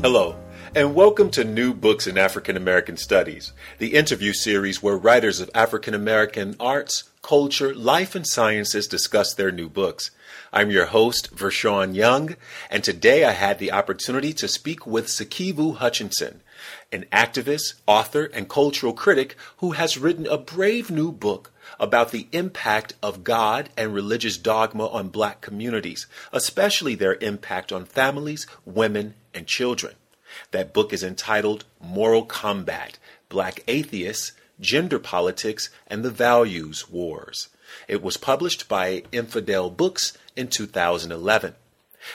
Hello, and welcome to New Books in African American Studies, the interview series where writers of African American arts, culture, life, and sciences discuss their new books. I'm your host, Vershawn Young, and today I had the opportunity to speak with Sikivu Hutchinson, an activist, author, and cultural critic who has written a brave new book about the impact of God and religious dogma on black communities, especially their impact on families, women, and children. That book is entitled Moral Combat Black Atheists, Gender Politics, and the Values Wars. It was published by Infidel Books in 2011.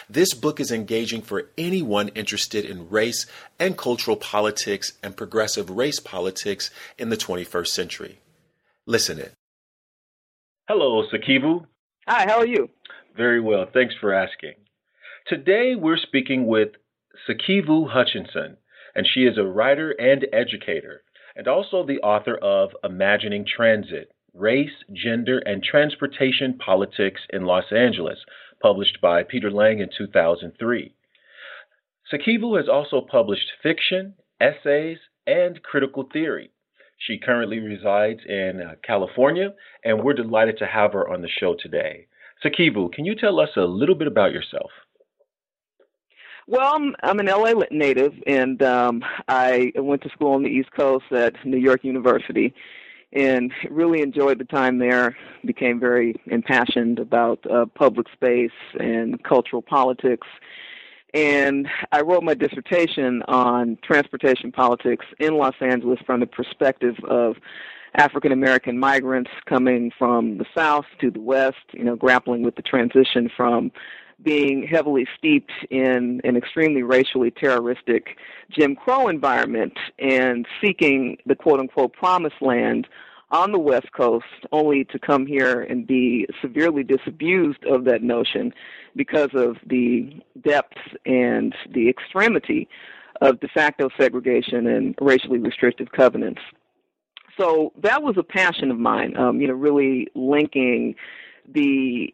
This book is engaging for anyone interested in race and cultural politics and progressive race politics in the 21st century. Listen it. Hello, Sikivu. Hi, how are you? Very well. Thanks for asking. Today we're speaking with Sikivu Hutchinson, and she is a writer and educator, and also the author of Imagining Transit Race, Gender, and Transportation Politics in Los Angeles, published by Peter Lang in 2003. Sikivu has also published fiction, essays, and critical theory. She currently resides in uh, California, and we're delighted to have her on the show today. Sikivu, can you tell us a little bit about yourself? Well, I'm, I'm an LA native, and um, I went to school on the East Coast at New York University, and really enjoyed the time there. Became very impassioned about uh, public space and cultural politics, and I wrote my dissertation on transportation politics in Los Angeles from the perspective of African American migrants coming from the South to the West, you know, grappling with the transition from being heavily steeped in an extremely racially terroristic Jim Crow environment and seeking the quote unquote promised land on the West Coast only to come here and be severely disabused of that notion because of the depth and the extremity of de facto segregation and racially restrictive covenants. So that was a passion of mine, um, you know, really linking the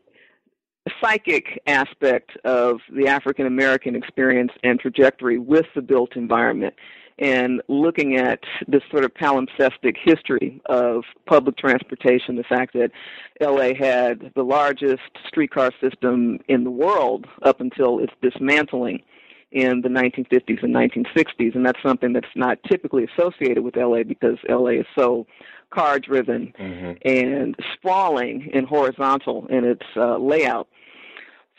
psychic aspect of the African American experience and trajectory with the built environment and looking at this sort of palimpsestic history of public transportation, the fact that LA had the largest streetcar system in the world up until its dismantling in the 1950s and 1960s, and that's something that's not typically associated with LA because LA is so car driven mm-hmm. and sprawling and horizontal in its uh, layout.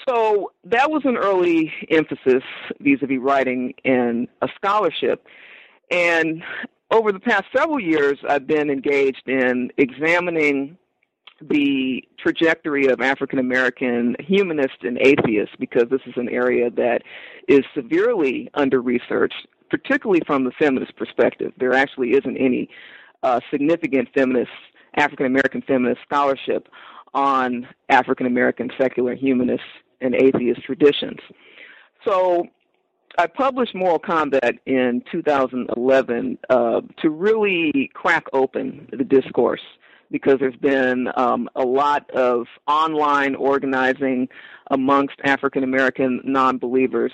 So that was an early emphasis vis-a-vis writing and a scholarship. And over the past several years, I've been engaged in examining the trajectory of African American humanists and atheists because this is an area that is severely under researched, particularly from the feminist perspective. There actually isn't any uh, significant feminist, African American feminist scholarship on African American secular humanists and atheist traditions. So I published Moral Combat in 2011 uh, to really crack open the discourse because there's been um, a lot of online organizing amongst African American non believers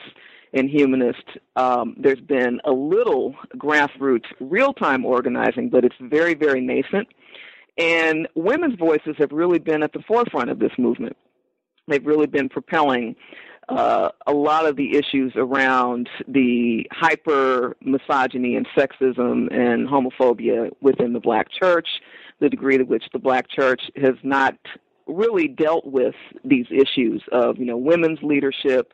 and humanists. Um, there's been a little grassroots real time organizing, but it's very, very nascent. And women's voices have really been at the forefront of this movement. They've really been propelling uh, a lot of the issues around the hyper misogyny and sexism and homophobia within the black church, the degree to which the black church has not really dealt with these issues of, you know, women's leadership,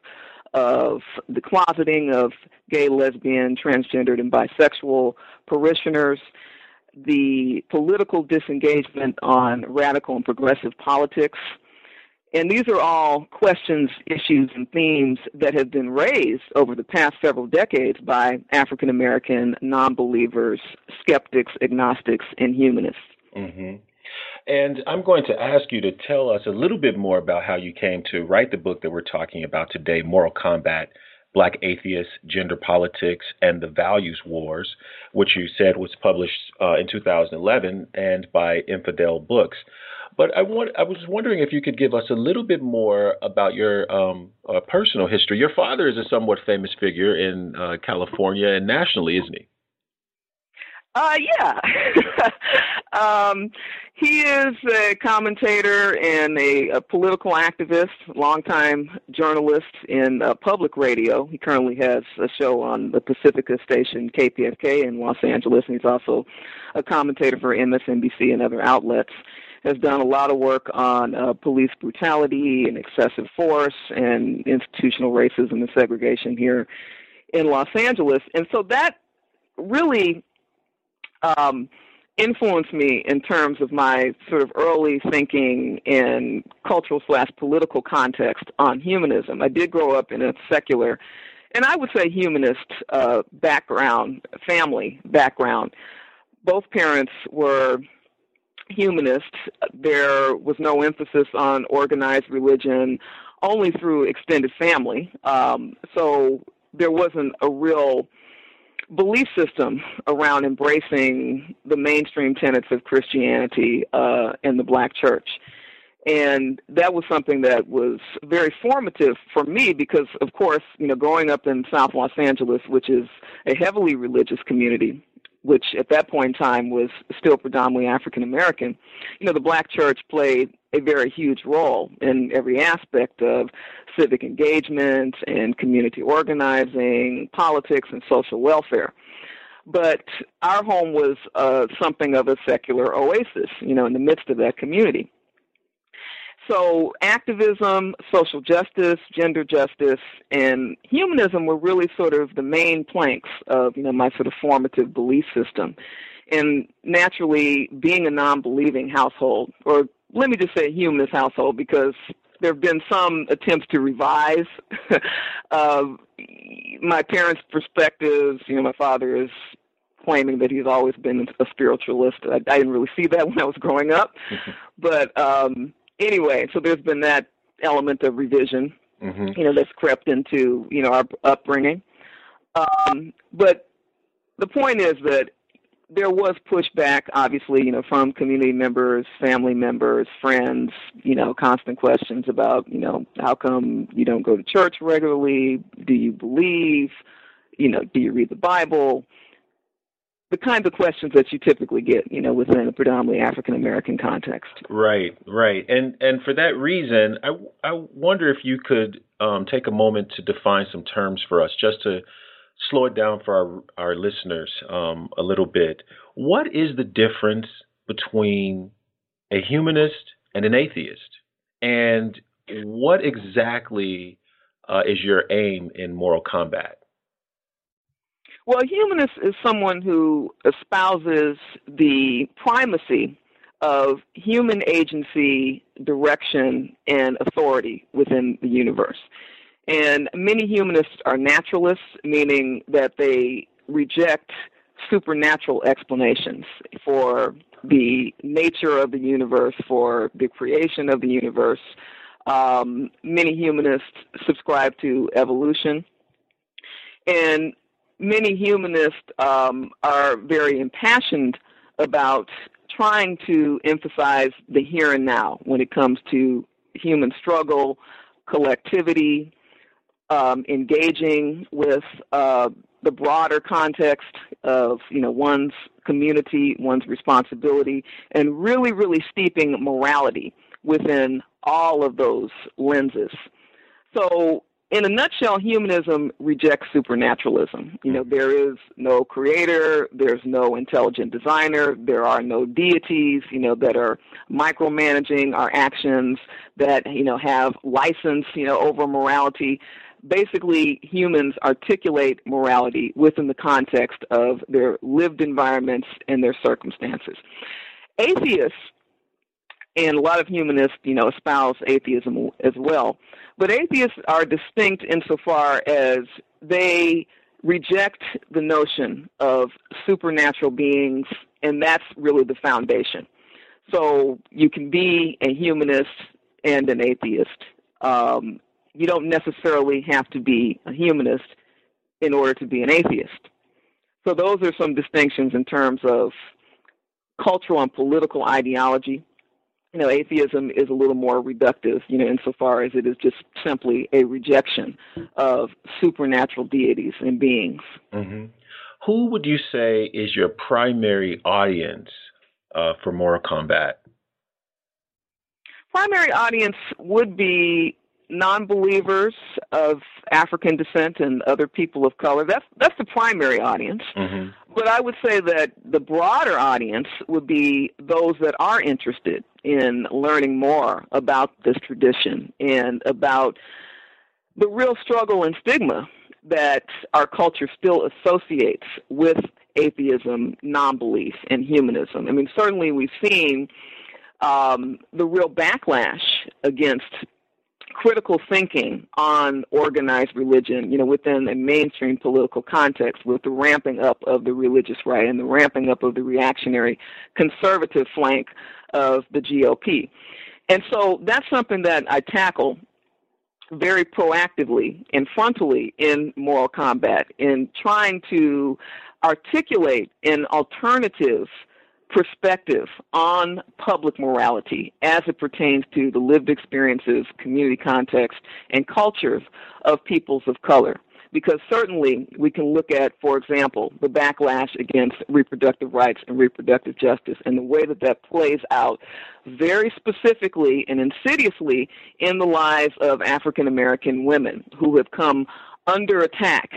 of the closeting of gay, lesbian, transgendered, and bisexual parishioners, the political disengagement on radical and progressive politics, And these are all questions, issues, and themes that have been raised over the past several decades by African American non believers, skeptics, agnostics, and humanists. Mm-hmm. And I'm going to ask you to tell us a little bit more about how you came to write the book that we're talking about today, Moral Combat Black Atheists, Gender Politics, and the Values Wars, which you said was published uh, in 2011 and by Infidel Books. But I want I was wondering if you could give us a little bit more about your um, uh, personal history. Your father is a somewhat famous figure in uh, California and nationally, isn't he? Uh, yeah. um, he is a commentator and a, a political activist, longtime journalist in uh, public radio. He currently has a show on the Pacifica station KPFK in Los Angeles, and he's also a commentator for MSNBC and other outlets has done a lot of work on uh, police brutality and excessive force and institutional racism and segregation here in Los Angeles. And so that really um, influenced me in terms of my sort of early thinking in cultural slash political context on humanism. I did grow up in a secular and I would say humanist uh, background, family background. Both parents were humanist, there was no emphasis on organized religion, only through extended family. Um, so there wasn't a real belief system around embracing the mainstream tenets of Christianity uh, in the black church. And that was something that was very formative for me because, of course, you know, growing up in South Los Angeles, which is a heavily religious community, which at that point in time was still predominantly African American, you know, the black church played a very huge role in every aspect of civic engagement and community organizing, politics, and social welfare. But our home was uh, something of a secular oasis, you know, in the midst of that community. So activism, social justice, gender justice, and humanism were really sort of the main planks of you know my sort of formative belief system. And naturally, being a non-believing household, or let me just say a humanist household, because there have been some attempts to revise uh, my parents' perspectives. You know, my father is claiming that he's always been a spiritualist. I, I didn't really see that when I was growing up, but um, anyway, so there's been that element of revision, mm-hmm. you know, that's crept into you know our upbringing. Um, but the point is that there was pushback, obviously, you know, from community members, family members, friends, you know, constant questions about, you know, how come you don't go to church regularly? Do you believe? You know, do you read the Bible? The kinds of questions that you typically get, you know, within a predominantly African American context. Right, right, and and for that reason, I I wonder if you could um, take a moment to define some terms for us, just to slow it down for our our listeners um, a little bit. What is the difference between a humanist and an atheist, and what exactly uh, is your aim in moral combat? Well, a humanist is someone who espouses the primacy of human agency, direction, and authority within the universe. And many humanists are naturalists, meaning that they reject supernatural explanations for the nature of the universe, for the creation of the universe. Um, many humanists subscribe to evolution. And many humanists um, are very impassioned about trying to emphasize the here and now when it comes to human struggle, collectivity, um, engaging with uh, the broader context of you know one's community, one's responsibility, and really, really steeping morality within all of those lenses. So in a nutshell, humanism rejects supernaturalism. You know, mm-hmm. there is no creator, there's no intelligent designer, there are no deities, you know, that are micromanaging our actions, that, you know, have license, you know, over morality. Basically, humans articulate morality within the context of their lived environments and their circumstances. Atheists and a lot of humanists, you know, espouse atheism as well. But atheists are distinct insofar as they reject the notion of supernatural beings, and that's really the foundation. So you can be a humanist and an atheist. Um, you don't necessarily have to be a humanist in order to be an atheist. So those are some distinctions in terms of cultural and political ideology. You know, atheism is a little more reductive, you know, insofar as it is just simply a rejection of supernatural deities and beings. Mm-hmm. Who would you say is your primary audience uh, for moral combat? Primary audience would be non-believers of African descent and other people of color. That's that's the primary audience. Mm-hmm. But I would say that the broader audience would be those that are interested in learning more about this tradition and about the real struggle and stigma that our culture still associates with atheism, non-belief, and humanism. I mean, certainly we've seen um, the real backlash against critical thinking on organized religion, you know, within a mainstream political context with the ramping up of the religious right and the ramping up of the reactionary conservative flank of the GOP. And so that's something that I tackle very proactively and frontally in moral combat in trying to articulate an alternative perspective on public morality as it pertains to the lived experiences, community context, and cultures of peoples of color. Because certainly we can look at, for example, the backlash against reproductive rights and reproductive justice and the way that that plays out very specifically and insidiously in the lives of African American women who have come under attack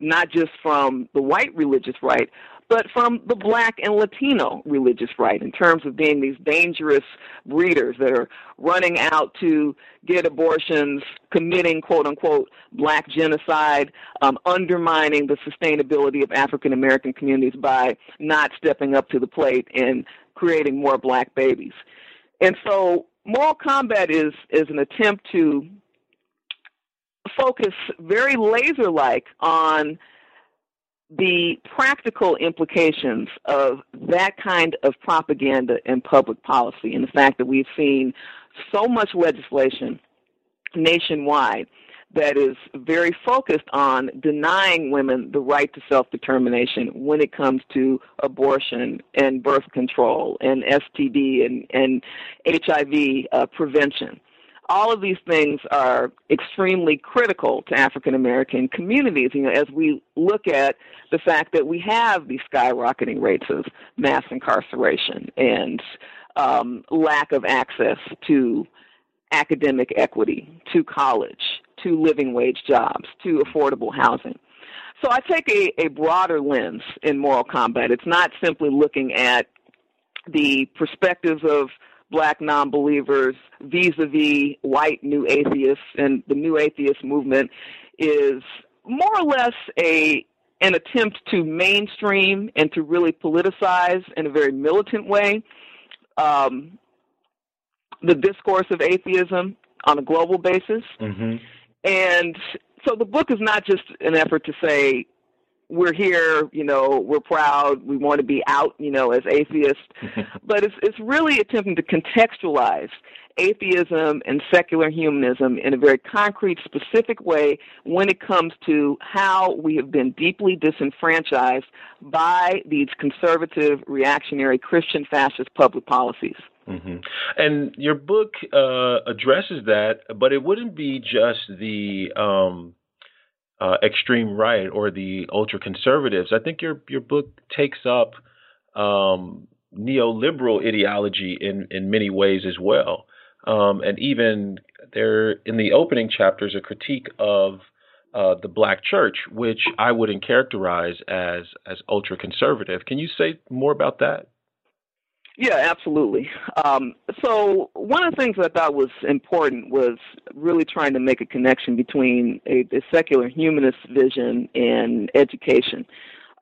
not just from the white religious right, but from the black and Latino religious right in terms of being these dangerous breeders that are running out to get abortions, committing quote unquote black genocide, um, undermining the sustainability of African American communities by not stepping up to the plate and creating more black babies. And so moral combat is, is an attempt to focus very laser like on the practical implications of that kind of propaganda in public policy and the fact that we've seen so much legislation nationwide that is very focused on denying women the right to self determination when it comes to abortion and birth control and STD and, and HIV uh, prevention all of these things are extremely critical to African American communities. You know, as we look at the fact that we have these skyrocketing rates of mass incarceration and um, lack of access to academic equity, to college, to living wage jobs, to affordable housing. So I take a, a broader lens in moral combat. It's not simply looking at the perspectives of black non-believers vis-a-vis white new atheists and the new atheist movement is more or less a an attempt to mainstream and to really politicize in a very militant way um, the discourse of atheism on a global basis. Mm-hmm. And so the book is not just an effort to say we're here, you know, we're proud, we want to be out, you know, as atheists. but it's it's really attempting to contextualize atheism and secular humanism in a very concrete, specific way when it comes to how we have been deeply disenfranchised by these conservative, reactionary, Christian fascist public policies. Mm-hmm. And your book uh, addresses that, but it wouldn't be just the um, uh, extreme right or the ultra conservatives. I think your your book takes up um, neoliberal ideology in in many ways as well, um, and even there in the opening chapters a critique of uh, the black church, which I wouldn't characterize as as ultra conservative. Can you say more about that? Yeah, absolutely. Um, so one of the things I thought was important was really trying to make a connection between a, a secular humanist vision and education.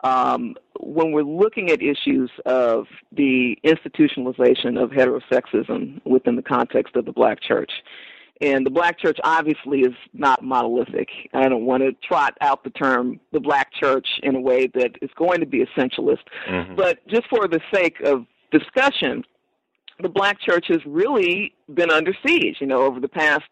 um, when we're looking at issues of the institutionalization of heterosexism within the context of the black church. And the black church obviously is not monolithic. I don't want to trot out the term the black church in a way that is going to be essentialist. Mm-hmm. But just for the sake of discussion, the black church has really been under siege, you know, over the past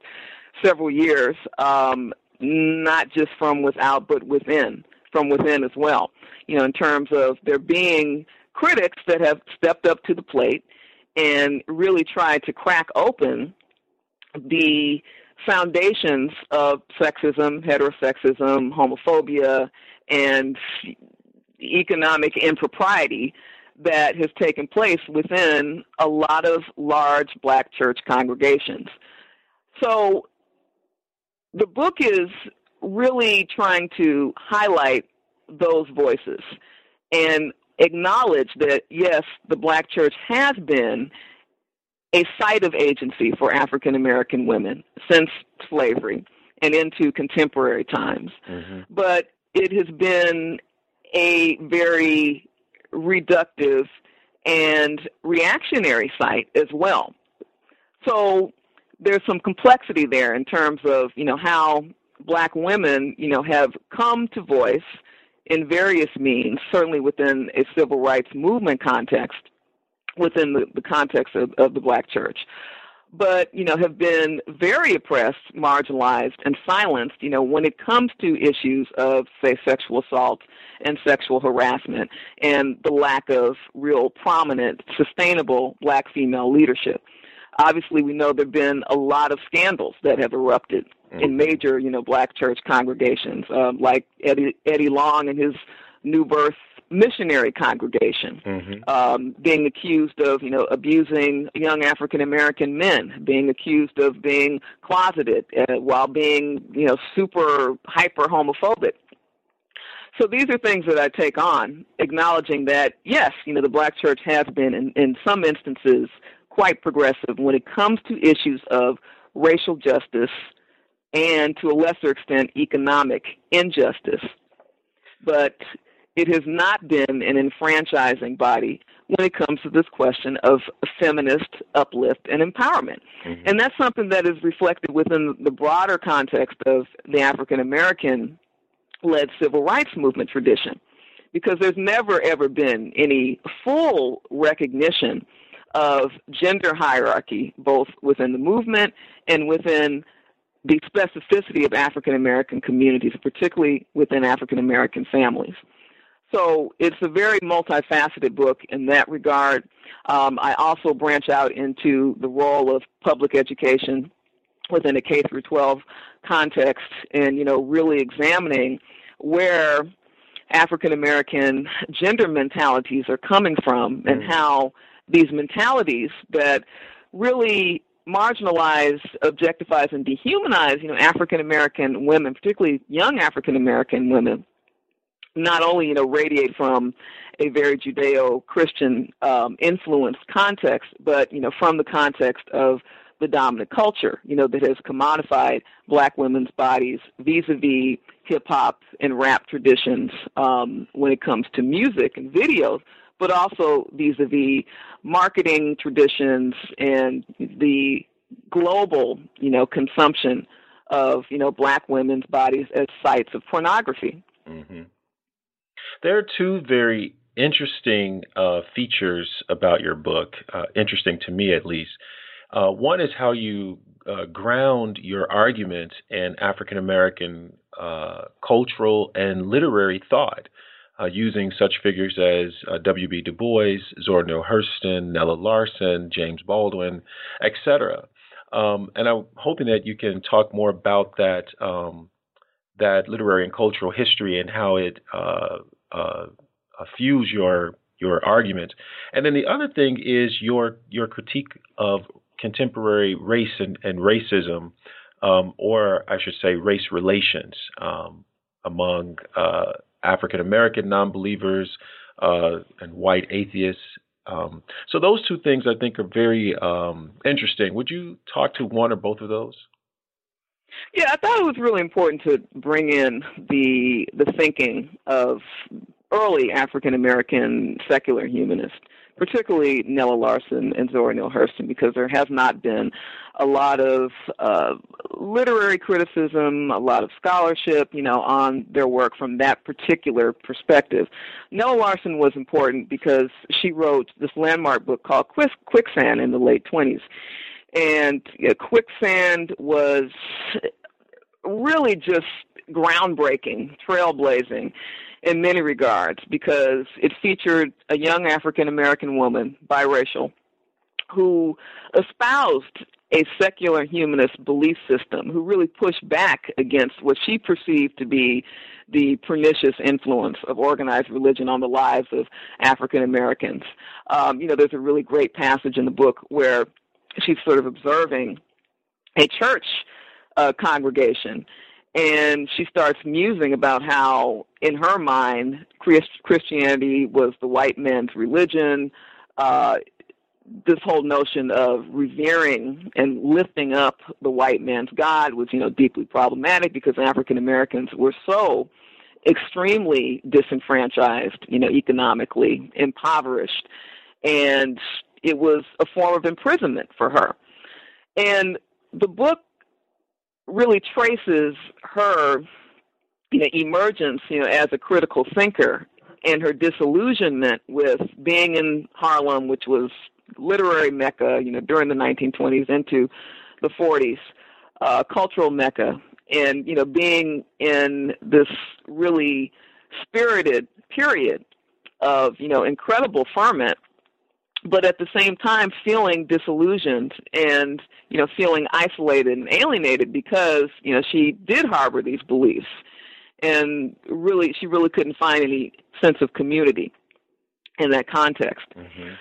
several years, um, not just from without, but within, from within as well. You know, in terms of there being critics that have stepped up to the plate and really tried to crack open the foundations of sexism, heterosexism, homophobia, and economic impropriety that has taken place within a lot of large black church congregations. So the book is really trying to highlight those voices and acknowledge that, yes, the black church has been a site of agency for African American women since slavery and into contemporary times. Mm-hmm. But it has been a very reductive and reactionary site as well. So there's some complexity there in terms of, you know, how black women, you know, have come to voice in various means, certainly within a civil rights movement context, within the, the context of, of the black church but you know have been very oppressed, marginalized, and silenced. You know when it comes to issues of say sexual assault and sexual harassment, and the lack of real prominent, sustainable black female leadership. Obviously, we know there've been a lot of scandals that have erupted mm-hmm. in major, you know, black church congregations, um, like Eddie Eddie Long and his New Birth missionary congregation, mm-hmm. um, being accused of, you know, abusing young African American men, being accused of being closeted uh, while being, you know, super hyper homophobic. So these are things that I take on, acknowledging that yes, you know, the black church has been in, in some instances quite progressive when it comes to issues of racial justice and to a lesser extent economic injustice. But it has not been an enfranchising body when it comes to this question of feminist uplift and empowerment. Mm-hmm. And that's something that is reflected within the broader context of the African American led civil rights movement tradition. Because there's never ever been any full recognition of gender hierarchy, both within the movement and within the specificity of African American communities, particularly within African American families. So it's a very multifaceted book in that regard. Um, I also branch out into the role of public education within a K through 12 context, and you know, really examining where African American gender mentalities are coming from, and mm. how these mentalities that really marginalize, objectifies, and dehumanize, you know, African American women, particularly young African American women, not only you know radiate from a very Judeo-Christian um, influenced context, but you know from the context of the dominant culture, you know, that has commodified black women's bodies vis-a-vis hip hop and rap traditions um, when it comes to music and videos, but also vis-a-vis marketing traditions and the global, you know, consumption of, you know, black women's bodies as sites of pornography. Mm-hmm. There are two very interesting uh, features about your book, uh, interesting to me at least. Uh, one is how you uh, ground your argument in African American uh, cultural and literary thought uh, using such figures as W.B. Du Bois, Zora Neale Hurston, Nella Larsen, James Baldwin, etc. Um, and I'm hoping that you can talk more about that um, that literary and cultural history and how it uh, uh fuels your your argument. And then the other thing is your your critique of contemporary race and, and racism, um, or I should say, race relations um, among uh, African American non believers uh, and white atheists. Um, so those two things I think are very um, interesting. Would you talk to one or both of those? Yeah, I thought it was really important to bring in the the thinking of early African American secular humanists, particularly Nella Larsen and Zora Neale Hurston, because there has not been a lot of uh, literary criticism, a lot of scholarship, you know, on their work from that particular perspective. Nella Larsen was important because she wrote this landmark book called Quicksand in the late 20s. And you know, Quicksand was really just groundbreaking, trailblazing in many regards because it featured a young African American woman, biracial, who espoused a secular humanist belief system, who really pushed back against what she perceived to be the pernicious influence of organized religion on the lives of African Americans. Um, you know, there's a really great passage in the book where she's sort of observing a church uh, congregation and she starts musing about how, in her mind, Christ- Christianity was the white man's religion. Uh, this whole notion of revering and lifting up the white man's God was, you know, deeply problematic because African Americans were so extremely disenfranchised, you know, economically impoverished, and it was a form of imprisonment for her. And the book really traces her you know, emergence, you know, as a critical thinker and her disillusionment with being in Harlem, which was literary mecca, you know, during the 1920s into the 40s, uh, cultural mecca, and you know, being in this really spirited period of you know incredible ferment but at the same time feeling disillusioned and you know feeling isolated and alienated because you know she did harbor these beliefs and really she really couldn't find any sense of community in that context mm-hmm.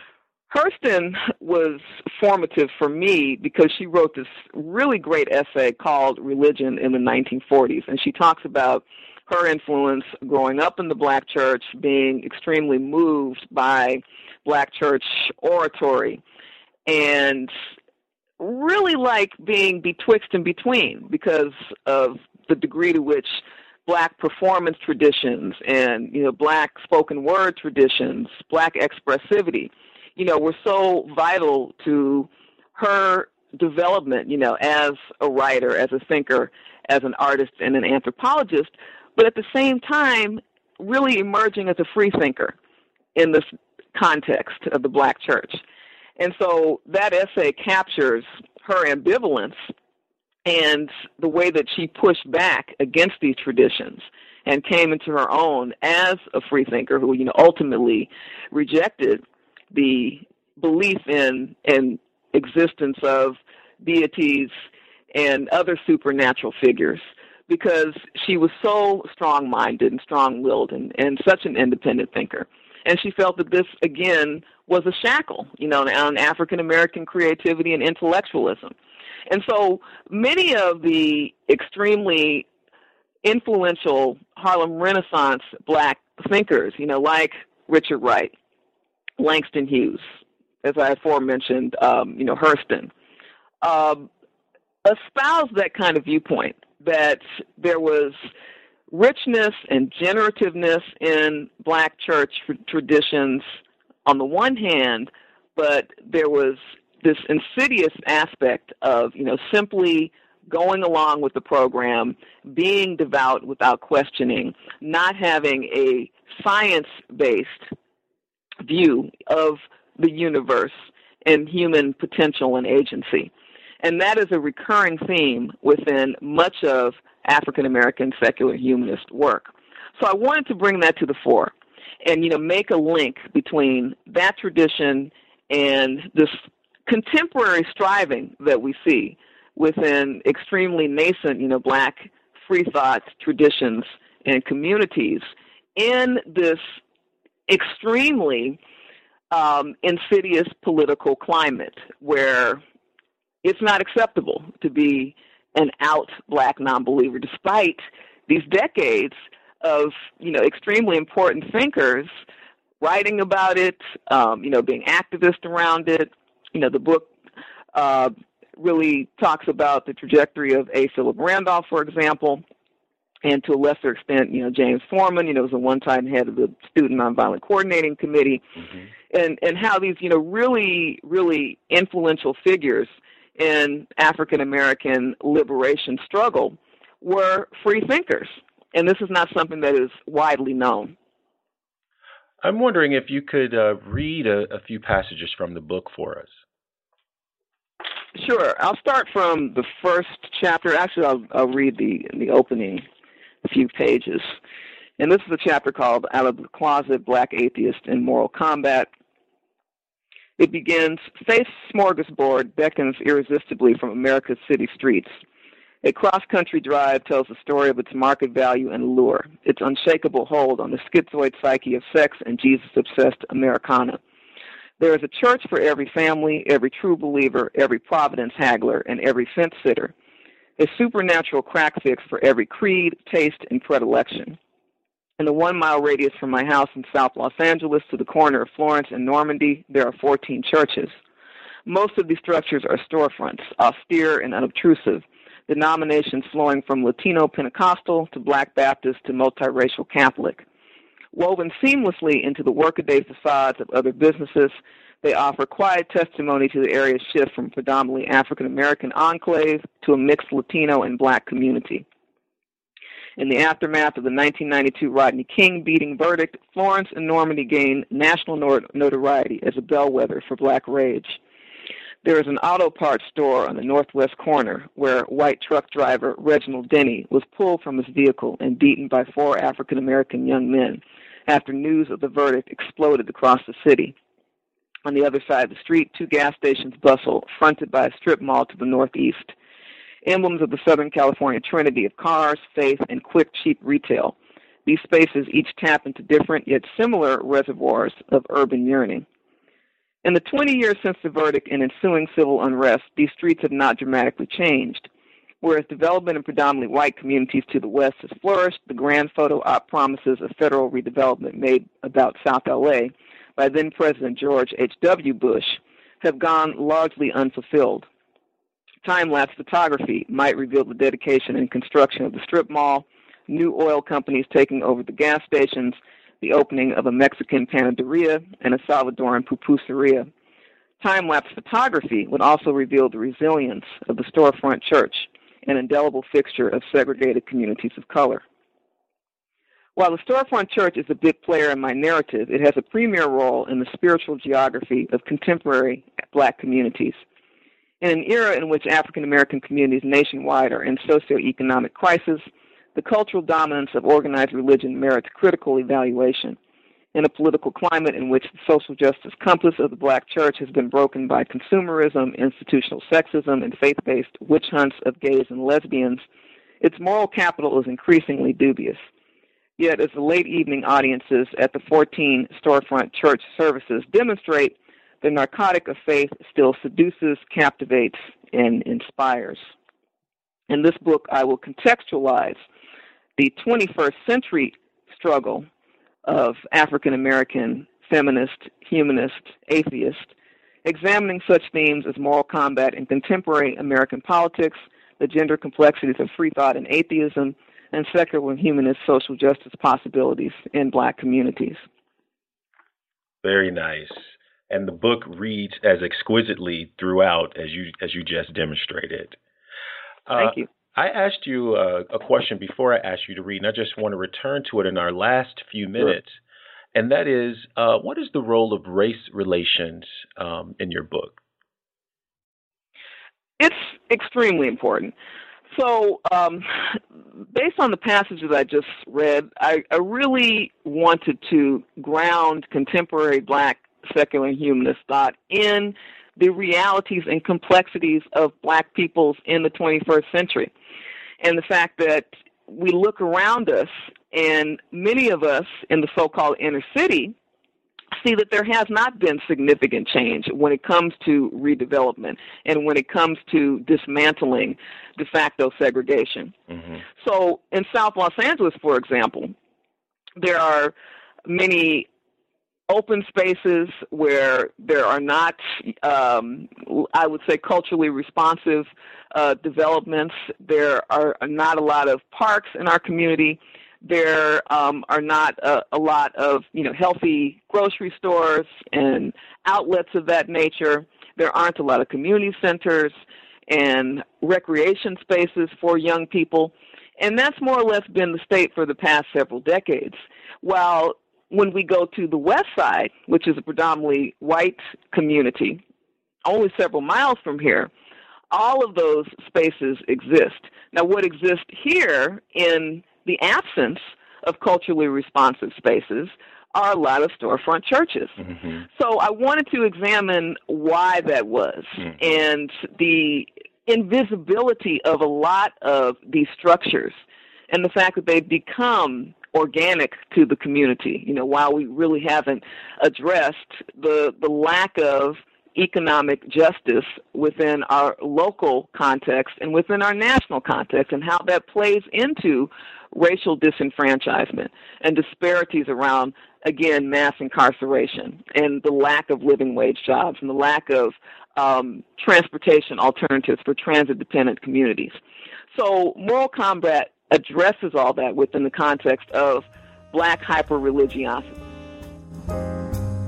Hurston was formative for me because she wrote this really great essay called Religion in the 1940s, and she talks about her influence growing up in the black church, being extremely moved by black church oratory and really like being betwixt and between because of the degree to which black performance traditions and you know black spoken word traditions black expressivity you know were so vital to her development you know as a writer as a thinker as an artist and an anthropologist but at the same time really emerging as a free thinker in this context of the black church. And so that essay captures her ambivalence and the way that she pushed back against these traditions and came into her own as a freethinker who, you know, ultimately rejected the belief in and existence of deities and other supernatural figures because she was so strong minded and strong willed and, and such an independent thinker and she felt that this again was a shackle, you know, on African American creativity and intellectualism. And so many of the extremely influential Harlem Renaissance black thinkers, you know, like Richard Wright, Langston Hughes, as I aforementioned, um, you know, Hurston, um, espoused that kind of viewpoint that there was richness and generativeness in black church traditions on the one hand, but there was this insidious aspect of, you know, simply going along with the program, being devout without questioning, not having a science based view of the universe and human potential and agency. And that is a recurring theme within much of African American secular humanist work. So I wanted to bring that to the fore and you know make a link between that tradition and this contemporary striving that we see within extremely nascent, you know, black free thought traditions and communities in this extremely um, insidious political climate where it's not acceptable to be an out black non-believer, despite these decades of you know extremely important thinkers writing about it, um, you know, being activist around it. You know, the book uh, really talks about the trajectory of A. Philip Randolph, for example, and to a lesser extent, you know, James Forman, you know, was a one-time head of the Student Nonviolent Coordinating Committee, mm-hmm. and and how these, you know, really really influential figures in African American liberation struggle were free thinkers, and this is not something that is widely known. I'm wondering if you could uh, read a, a few passages from the book for us. Sure. I'll start from the first chapter. Actually, I'll, I'll read the the opening few pages. And this is a chapter called Out of the Closet Black Atheist in Moral Combat. It begins Faith's smorgasbord beckons irresistibly from America's city streets. A cross country drive tells the story of its market value and allure, its unshakable hold on the schizoid psyche of sex and Jesus obsessed Americana. There is a church for every family, every true believer, every providence haggler, and every fence sitter a supernatural crack fix for every creed, taste, and predilection. In the one mile radius from my house in South Los Angeles to the corner of Florence and Normandie, there are 14 churches. Most of these structures are storefronts, austere and unobtrusive, denominations flowing from Latino Pentecostal to Black Baptist to multiracial Catholic. Woven seamlessly into the workaday facades of other businesses, they offer quiet testimony to the area's shift from predominantly African American enclave to a mixed Latino and black community. In the aftermath of the 1992 Rodney King beating verdict, Florence and Normandie gained national notoriety as a bellwether for black rage. There is an auto parts store on the northwest corner where white truck driver Reginald Denny was pulled from his vehicle and beaten by four African American young men after news of the verdict exploded across the city. On the other side of the street, two gas stations bustle, fronted by a strip mall to the northeast. Emblems of the Southern California trinity of cars, faith, and quick, cheap retail. These spaces each tap into different yet similar reservoirs of urban yearning. In the 20 years since the verdict and ensuing civil unrest, these streets have not dramatically changed. Whereas development in predominantly white communities to the west has flourished, the grand photo op promises of federal redevelopment made about South LA by then President George H.W. Bush have gone largely unfulfilled. Time lapse photography might reveal the dedication and construction of the strip mall, new oil companies taking over the gas stations, the opening of a Mexican panaderia and a Salvadoran pupuseria. Time lapse photography would also reveal the resilience of the storefront church, an indelible fixture of segregated communities of color. While the storefront church is a big player in my narrative, it has a premier role in the spiritual geography of contemporary black communities. In an era in which African American communities nationwide are in socioeconomic crisis, the cultural dominance of organized religion merits critical evaluation. In a political climate in which the social justice compass of the black church has been broken by consumerism, institutional sexism, and faith based witch hunts of gays and lesbians, its moral capital is increasingly dubious. Yet, as the late evening audiences at the 14 storefront church services demonstrate, the narcotic of faith still seduces, captivates, and inspires. In this book, I will contextualize the 21st century struggle of African American feminist, humanist, atheist, examining such themes as moral combat in contemporary American politics, the gender complexities of free thought and atheism, and secular and humanist social justice possibilities in black communities. Very nice. And the book reads as exquisitely throughout as you as you just demonstrated. Thank uh, you. I asked you a, a, question before I asked you to read, and I just want to return to it in our last few minutes. Sure. And that is, uh, what is the role of race relations um, in your book? It's extremely important. So, um, based on the passages I just read, I, I really wanted to ground contemporary black secular humanist thought in the realities and complexities of black peoples in the 21st century. And the fact that we look around us, and many of us in the so called inner city see that there has not been significant change when it comes to redevelopment and when it comes to dismantling de facto segregation. Mm-hmm. So in South Los Angeles, for example, there are many open spaces where there are not, um, I would say, culturally responsive uh, developments. There are not a lot of parks in our community. There um, are not a, a, lot of you know healthy grocery stores and outlets of that nature. There aren't a lot of community centers and recreation spaces for young people. And that's more or less been the state for the past several decades. While when we go to the west side, which is a predominantly white community, only several miles from here, all of those spaces exist. Now, what exists here in the absence of culturally responsive spaces are a lot of storefront churches. Mm-hmm. So I wanted to examine why that was mm-hmm. and the invisibility of a lot of these structures and the fact that they've become organic to the community. You know, while we really haven't addressed the the lack of economic justice within our local context and within our national context and how that plays into racial disenfranchisement and disparities around again mass incarceration and the lack of living wage jobs and the lack of um, transportation alternatives for transit dependent communities. So moral combat addresses all that within the context of black hyper religiosity.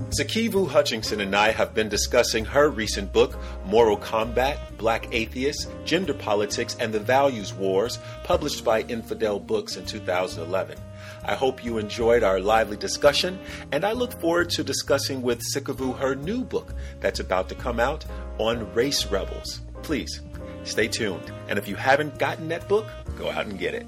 Sikivu Hutchinson and I have been discussing her recent book, Moral Combat Black Atheists, Gender Politics, and the Values Wars, published by Infidel Books in 2011. I hope you enjoyed our lively discussion, and I look forward to discussing with Sikivu her new book that's about to come out on race rebels. Please stay tuned, and if you haven't gotten that book, go out and get it.